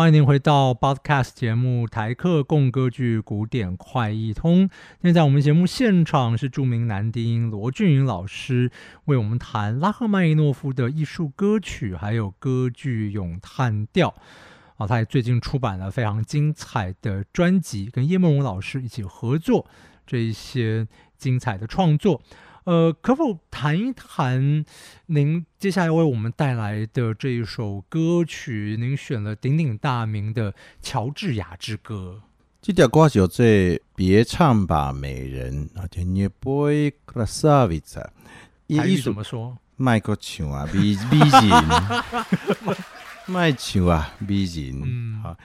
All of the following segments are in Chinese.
欢迎您回到 Podcast 节目《台客共歌剧古典快一通》。现在我们节目现场是著名男低音罗俊云老师为我们弹拉赫曼尼诺夫的艺术歌曲，还有歌剧咏叹调。啊，他也最近出版了非常精彩的专辑，跟叶梦荣老师一起合作这一些精彩的创作。呃，可否谈一谈您接下来为我们带来的这一首歌曲？您选了鼎鼎大名的《乔治亚之歌》。这条歌叫做《别唱吧，美人》啊，叫 New Boy Krasavitsa。台语怎么说？卖个唱啊，美美人，卖唱啊，美人。嗯，好，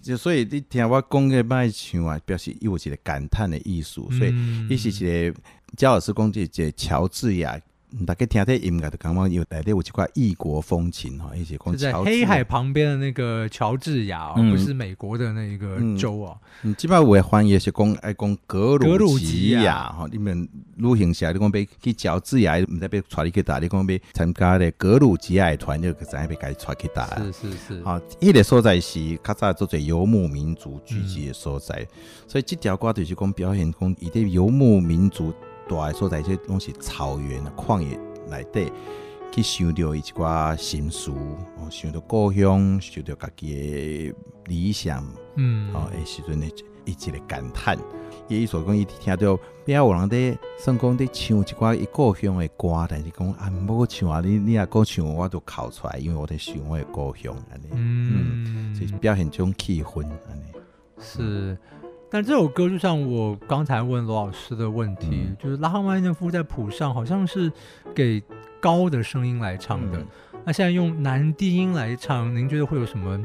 就所以你听我讲嘅卖唱啊，表示有一个感叹的艺术，所以伊是一个。焦老师讲这这乔治亚，大家听这音乐就感觉有内底有一块异国风情哈，一些讲在黑海旁边的那个乔治亚，不是美国的那一个州哦。嗯，基本上我翻译是讲爱讲格鲁吉亚哈，你们旅行社你讲要去乔治亚，唔知被带你去打，你讲要参加的格鲁吉亚团就怎样被带去打。是是是，好，伊个所在是较早做做游牧民族聚集的所在，所以这条歌就是讲表现讲伊的游牧民族。大所在，这拢是草原啊、旷野内底，去想到一寡心事，哦，想到故乡，想到家己的理想，嗯，哦，诶时阵呢一一个感叹。伊所讲，伊听到边有人在算讲在唱一寡伊故乡的歌，但是讲啊，无唱啊，你你也讲唱，我都哭出来，因为我在想我的故乡，安尼，嗯，是表现种气氛，安尼是。但这首歌就像我刚才问罗老师的问题，就是拉赫曼尼诺夫在谱上好像是给高的声音来唱的，那现在用男低音来唱，您觉得会有什么？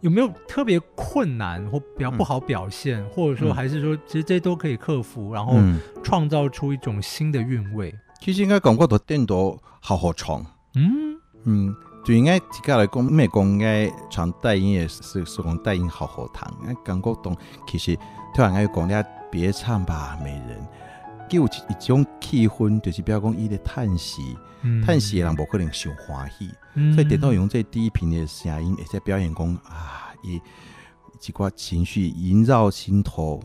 有没有特别困难或比较不好表现，或者说还是说其实这些都可以克服，然后创造出一种新的韵味？其实应该感觉到电多好好唱，嗯？嗯。就应该自家来讲，咪讲应该唱带音也是是讲带音好好听。哎，感觉懂，其实突然间讲了，别唱吧，美人，给有一种气氛，就是比如讲伊咧叹息，叹息的人无可能想欢喜，所以点到用这低频的声音，而且表演讲啊，伊。几挂情绪萦绕心头，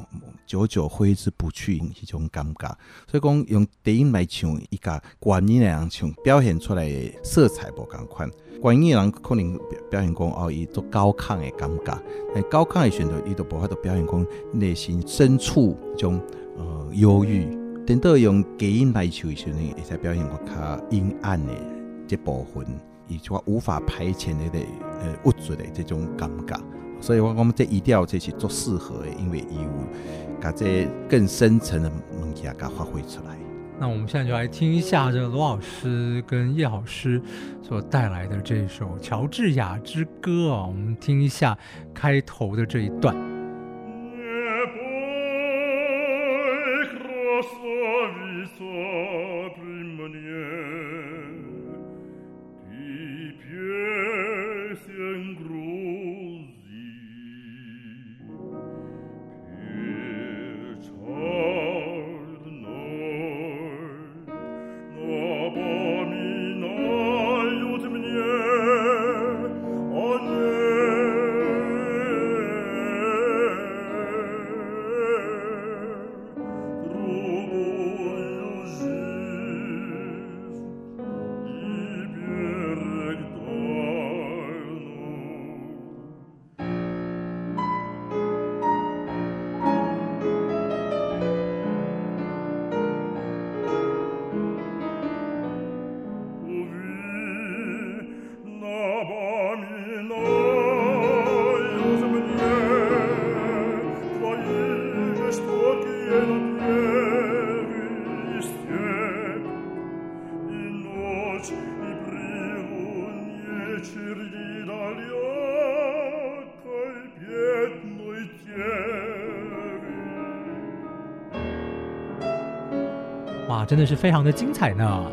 久久挥之不去，一种感觉。所以讲用低音来唱，一个管音来人唱，表现出来的色彩不共款。管音人可能表现讲哦，伊做高亢的感觉，但高亢的选择，伊都无法度表现讲内心深处种呃忧郁。等到用低音来唱时呢，会使表现个较阴暗的这部分，以及无法排遣的的呃物质的这种感觉。所以，我我们这一定要这些做适合的，因为有把这更深层的东西啊，给发挥出来。那我们现在就来听一下这罗老师跟叶老师所带来的这首《乔治亚之歌》啊，我们听一下开头的这一段。哇，真的是非常的精彩呢！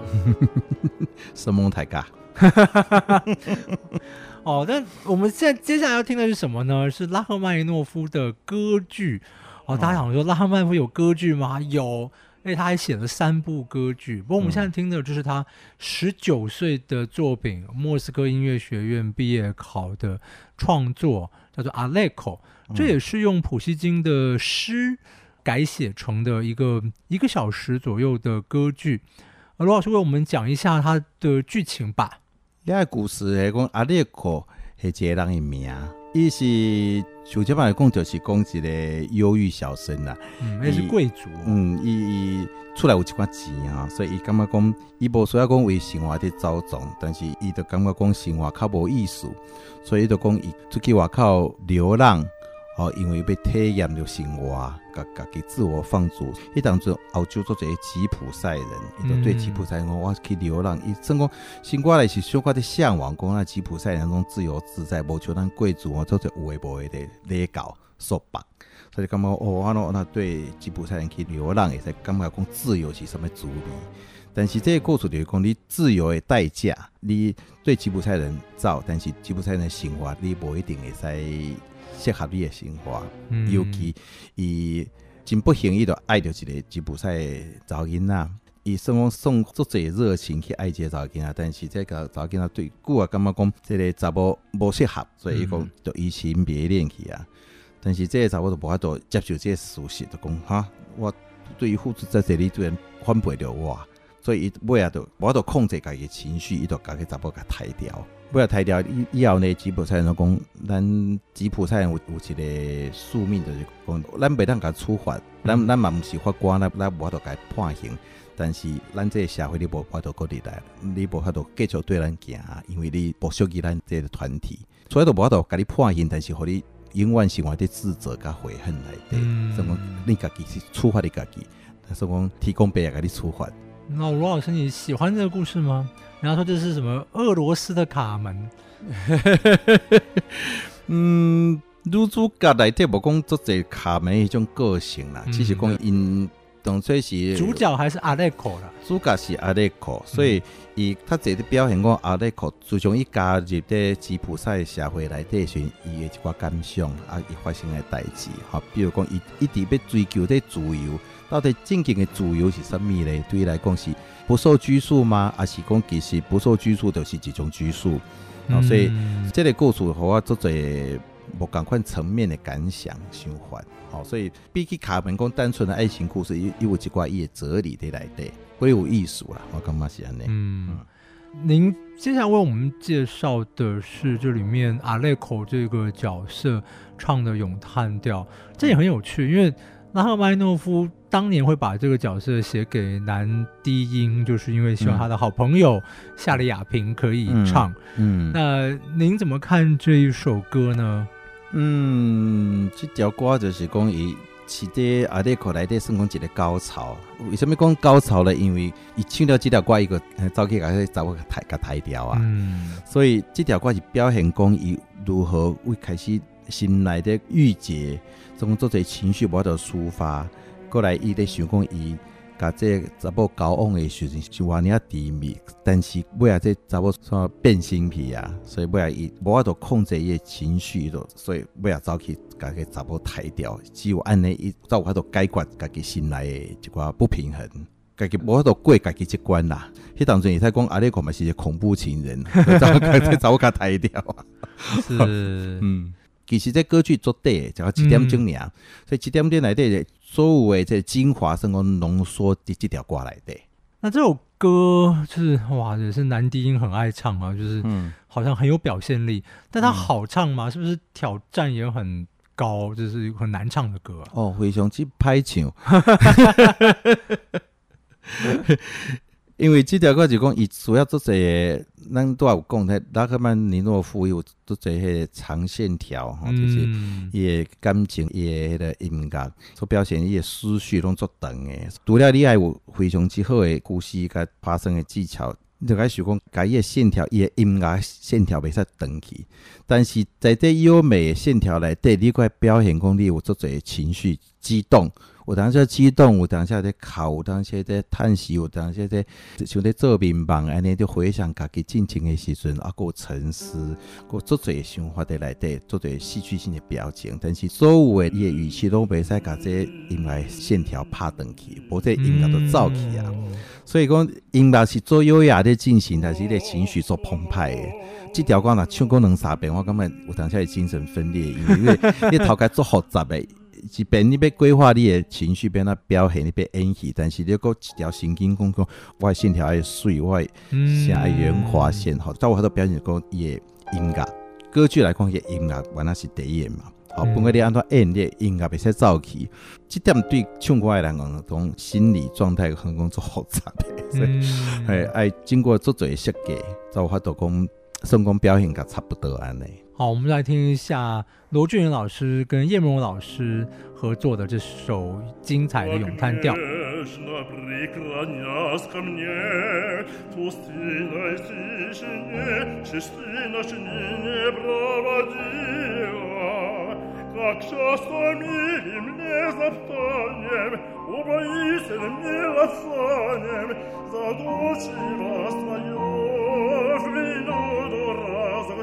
什么台嘎？哦，那我们现在接下来要听的是什么呢？是拉赫曼尼诺夫的歌剧。哦，大家想说拉赫曼尼诺夫有歌剧吗？有，且他还写了三部歌剧。不过我们现在听的就是他十九岁的作品，莫斯科音乐学院毕业考的创作，叫做《阿列克》，这也是用普希金的诗改写成的一个一个小时左右的歌剧。罗老师为我们讲一下它的剧情吧。这个故事是讲阿列克是一个人的名。伊是就这般来讲，就是讲一个忧郁小生啦。嗯，那是贵族。嗯，伊伊出来有一寡钱啊，所以伊感觉讲，伊无需要讲为生活伫走总，但是伊就感觉讲生活较无意思，所以伊就讲伊出去外口流浪。哦，因为要体验着生活，甲家己自我放逐。伊当初澳洲做一个吉普赛人，伊就对吉普赛人讲：“我去流浪。”伊算讲生活内是小可的向往，讲那吉普赛人种自由自在，无像咱贵族哦，做者有诶无诶的勒搞束缚。所以感觉哦，安喏，那对吉普赛人去流浪，会使感觉讲自由是什么滋味？但是这个故事就是讲，你自由的代价，你对吉普赛人造，但是吉普赛人的生活，你无一定会使。适合你的生活，尤其伊真不幸，伊就爱着一个吉普赛查某囡仔，伊算讲送足侪热情去爱这个查囡仔，但是这个查某囡仔对久啊，感觉讲这个查某无适合，所以伊讲就移情别恋去啊。但是这个查某就无法度接受这个事实，就讲哈，我对于付出在这里居然反背着我，所以伊尾啊就无法度控制家己情绪，伊就家己查某甲抬掉。不要太掉以以后呢，吉普赛人讲，咱吉普赛人有有一个宿命，就是讲，咱袂当甲处罚，咱咱嘛毋是法官，咱咱无法度甲判刑。但是咱这个社会你无法度过入来，你无法度继续对咱行，因为你不属于咱这个团体，所以都无法度甲你判刑，但是互你永远生活伫自责甲悔恨内底，所以讲你家己是处罚你家己，所以讲提供别人甲你处罚。那罗老师，你喜欢这个故事吗？然后说这是什么俄罗斯的卡门？嗯，女主角内底无讲做者卡门一种个性啦，只是讲因当初是主角还是阿列克啦，主角是阿列克，所以伊他这的表现讲阿列克自从伊加入的吉普赛社会内底时，伊的一寡感想啊，伊发生的代志哈，比如讲伊一直要追求的自由，到底正经的自由是什么呢？对伊来讲是。不受拘束吗？还是讲其实不受拘束就是一种拘束？啊，所以这个故事和我做者无共款层面的感想循所以比起卡门讲单纯的爱情故事，又又有一寡伊的哲理在内底，会有艺术啦。我感觉是安尼。嗯，您接下来为我们介绍的是这里面阿列口这个角色唱的咏叹调，这也很有趣，因为。拉赫曼诺夫当年会把这个角色写给男低音，就是因为希望他的好朋友夏利亚平可以唱。嗯，那您怎么看这一首歌呢？嗯，这条歌就是讲伊是伫阿列克来的算讲一个高潮。为什物讲高潮呢？因为伊唱了这条歌，伊个早起个找个抬甲抬掉啊。嗯，所以这条歌是表现讲伊如何会开始心内的郁结。总做者情绪无法度抒发，过来伊咧想讲伊甲这查某交往的时阵是话尔甜蜜，但是尾啊这查某煞变心皮啊，所以尾啊伊无法度控制伊情绪咯，所以尾啊走去甲个查某抬掉，只有安尼伊才有法度解决家己心内的一寡不平衡，家己无法度过家己即关啦。迄当阵伊在讲阿列可嘛是一个恐怖情人，找个找个抬掉啊，是 嗯。其实这歌曲做对，叫几点钟尔，所以几点钟来的所有的这精华，是讲浓缩的这条歌来的。那这首歌就是哇，也是男低音很爱唱啊，就是好像很有表现力。但他好唱吗？是不是挑战也很高？就是很难唱的歌哦，非常之拍唱。因为即条歌就讲，伊主要做些，咱都有讲，他拉克曼尼诺夫有做些迄长线条，吼，就是伊的感情，伊的迄个音乐，所表现伊的思绪拢足长诶。除了你爱有非常之好诶故事甲发声诶技巧，你就该想讲，甲伊的线条，伊的音乐线条袂使长去。但是在这优美诶线条内底，你该表现讲你有做些情绪激动。有当时激动，有当时在哭，有当时在叹息，有当时在像在做面梦，安尼就回想家己进前的时阵，啊，有沉思，个做侪想法在内底，做侪戏剧性的表情。但是所有的伊的语气拢袂使甲这音乐线条拍断去，无这音乐都走去啊。所以讲音乐是做优雅的进行，但是个情绪做澎湃的。这条歌若唱过两三遍，我感觉有当时会精神分裂，因为 你头壳做复杂的。即便你要规划你的情绪，变那表现，你要演戏，但是你个一条神经讲讲，我线条爱水，我声爱圆滑线，吼，在我好多表现讲伊的音乐，歌曲来讲，伊音乐原来是第一嘛，好，不管你安怎演，你音乐袂使走起，即点对唱歌的人讲，讲心理状态很讲做复杂的，所以哎爱经过足侪设计，才有法度讲，算讲表现甲差不多安尼。好，我们来听一下罗俊云老师跟叶梦老师合作的这首精彩的咏叹调。io pomolio snegai ore noi strasti Шепта la мне она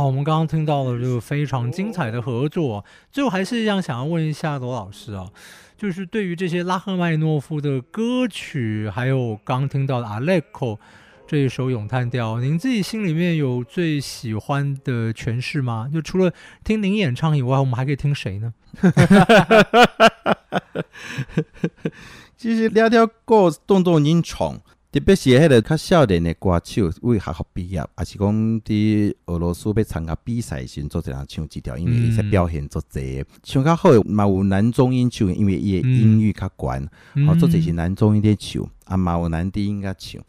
好，我们刚刚听到了这个非常精彩的合作。最后还是一样，想要问一下罗老师啊，就是对于这些拉赫曼诺夫的歌曲，还有刚听到的阿列克这一首咏叹调，您自己心里面有最喜欢的诠释吗？就除了听您演唱以外，我们还可以听谁呢？其实两条歌动作很长。特别是迄个较少年的歌手，为学校毕业，也是讲伫俄罗斯要参加比赛时，做一人唱几条，因为伊些表现做济，唱较好嘛有男中音唱，因为伊的音域较悬，好做这是男中音咧唱，啊嘛有男低音甲唱，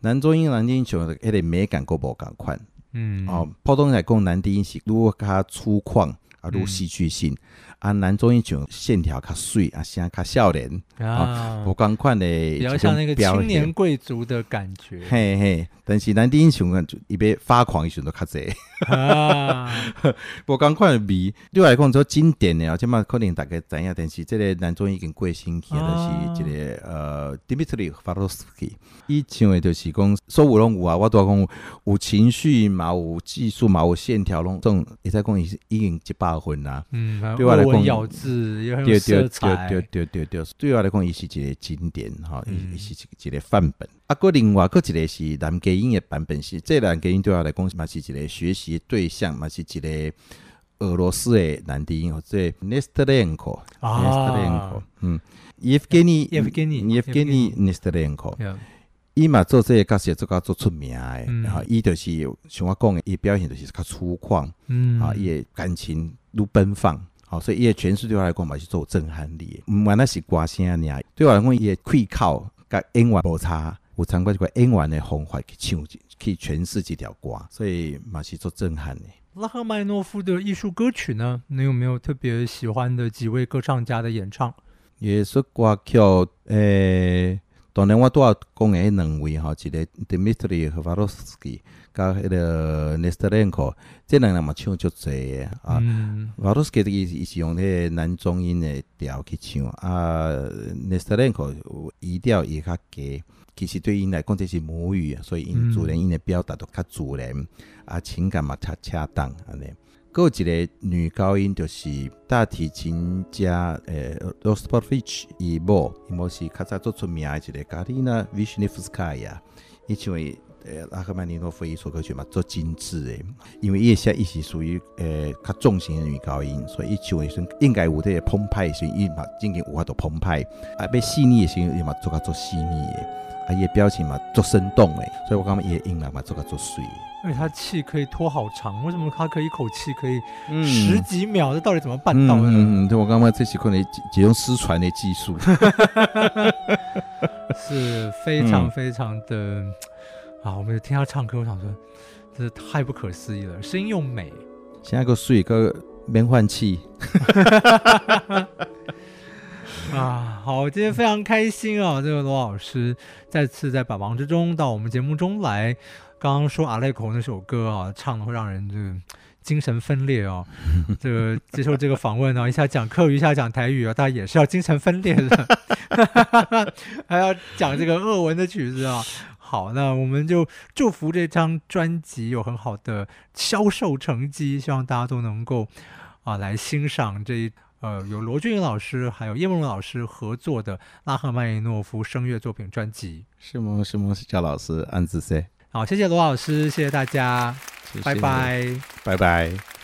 男中音男低音唱，迄个美感够无共款，嗯，哦，普通来讲男低音是如果较粗犷，啊如戏剧性。啊，男中音像线条较水，啊声较少年啊，不光款的，比较像那个青年贵族的感觉。嘿嘿，但是男低音像伊要发狂，伊时都较济。啊，不光款的味，对我来讲做经典的啊，即嘛可能大家知影，但是这个男中已经过身去，就是一个呃，Dmitry Farosky，伊唱的就是讲所有拢有啊，我都讲有情绪嘛，有技术嘛，有线条拢种，会使讲已已经一百分啦。嗯，对我来。咬字也很有色彩，对对对对对，对我来讲，伊是一个经典哈，伊是一个范本。啊，个另外个一个是男低音的版本是，这男低音对我来讲嘛是一个学习对象，嘛是一个俄罗斯的男低音，这 Nesterenko，Nesterenko，嗯，Evgeny，Evgeny，Nesterenko。伊嘛做这个角色做较做出名诶，然后伊就是像我讲诶，伊表现就是较粗犷，嗯，啊，伊诶感情愈奔放。好，所以伊诶诠释对我来讲嘛是做震撼力，毋管那是歌声尔，对我来讲伊诶气口甲演员无差，有参过一个演员诶方法去唱，去诠释这条歌，所以嘛是做震撼诶。拉赫曼诺夫的艺术歌曲呢，你有没有特别喜欢的几位歌唱家的演唱？也是歌曲诶，当然我都要讲诶两位吼，一个 Dmitry 和 Varosky，甲迄个 Nesterenko，这两人嘛唱足济诶啊。Varosky 伊伊是用迄个男中音诶调去唱，啊，Nesterenko 语调伊较低，其实对因来讲这是母语，所以因自然因诶表达都较自然，啊，情感嘛较恰当安尼。有一个女高音，就是大提琴家诶 r o s p o v i c h 伊某，伊某是较早做出名诶一个 Galina Vishnevskaya，伊唱诶诶拉赫曼尼诺夫一首歌曲嘛，做精致诶，因为伊下伊是属于呃较重型的女高音，所以伊唱诶时应该有这个澎湃时，伊嘛真经有法度澎湃，啊，要细腻诶时，伊嘛做较做细腻诶，啊，伊诶表情嘛做生动诶，所以我感觉伊诶音乐嘛做较做水。因为他气可以拖好长，为什么他可以一口气可以十几秒？这到底怎么办到的？嗯，对我刚刚这些可能几用失传的技术，是非常非常的啊！我们听他唱歌，我想说，这是太不可思议了，声音又美，现在个睡个免换气 啊！好，今天非常开心啊！这个罗老师再次在百忙之中到我们节目中来。刚刚说阿莱口那首歌啊，唱的会让人这个精神分裂哦。这个接受这个访问呢，一下讲客语，一下讲台语啊，大家也是要精神分裂的，还要讲这个俄文的曲子啊。好，那我们就祝福这张专辑有很好的销售成绩，希望大家都能够啊来欣赏这呃由罗俊宇老师还有叶梦老师合作的拉赫曼尼诺夫声乐作品专辑。是吗？是吗？是叫老师安子 C。好，谢谢罗老师，谢谢大家，拜拜，拜拜。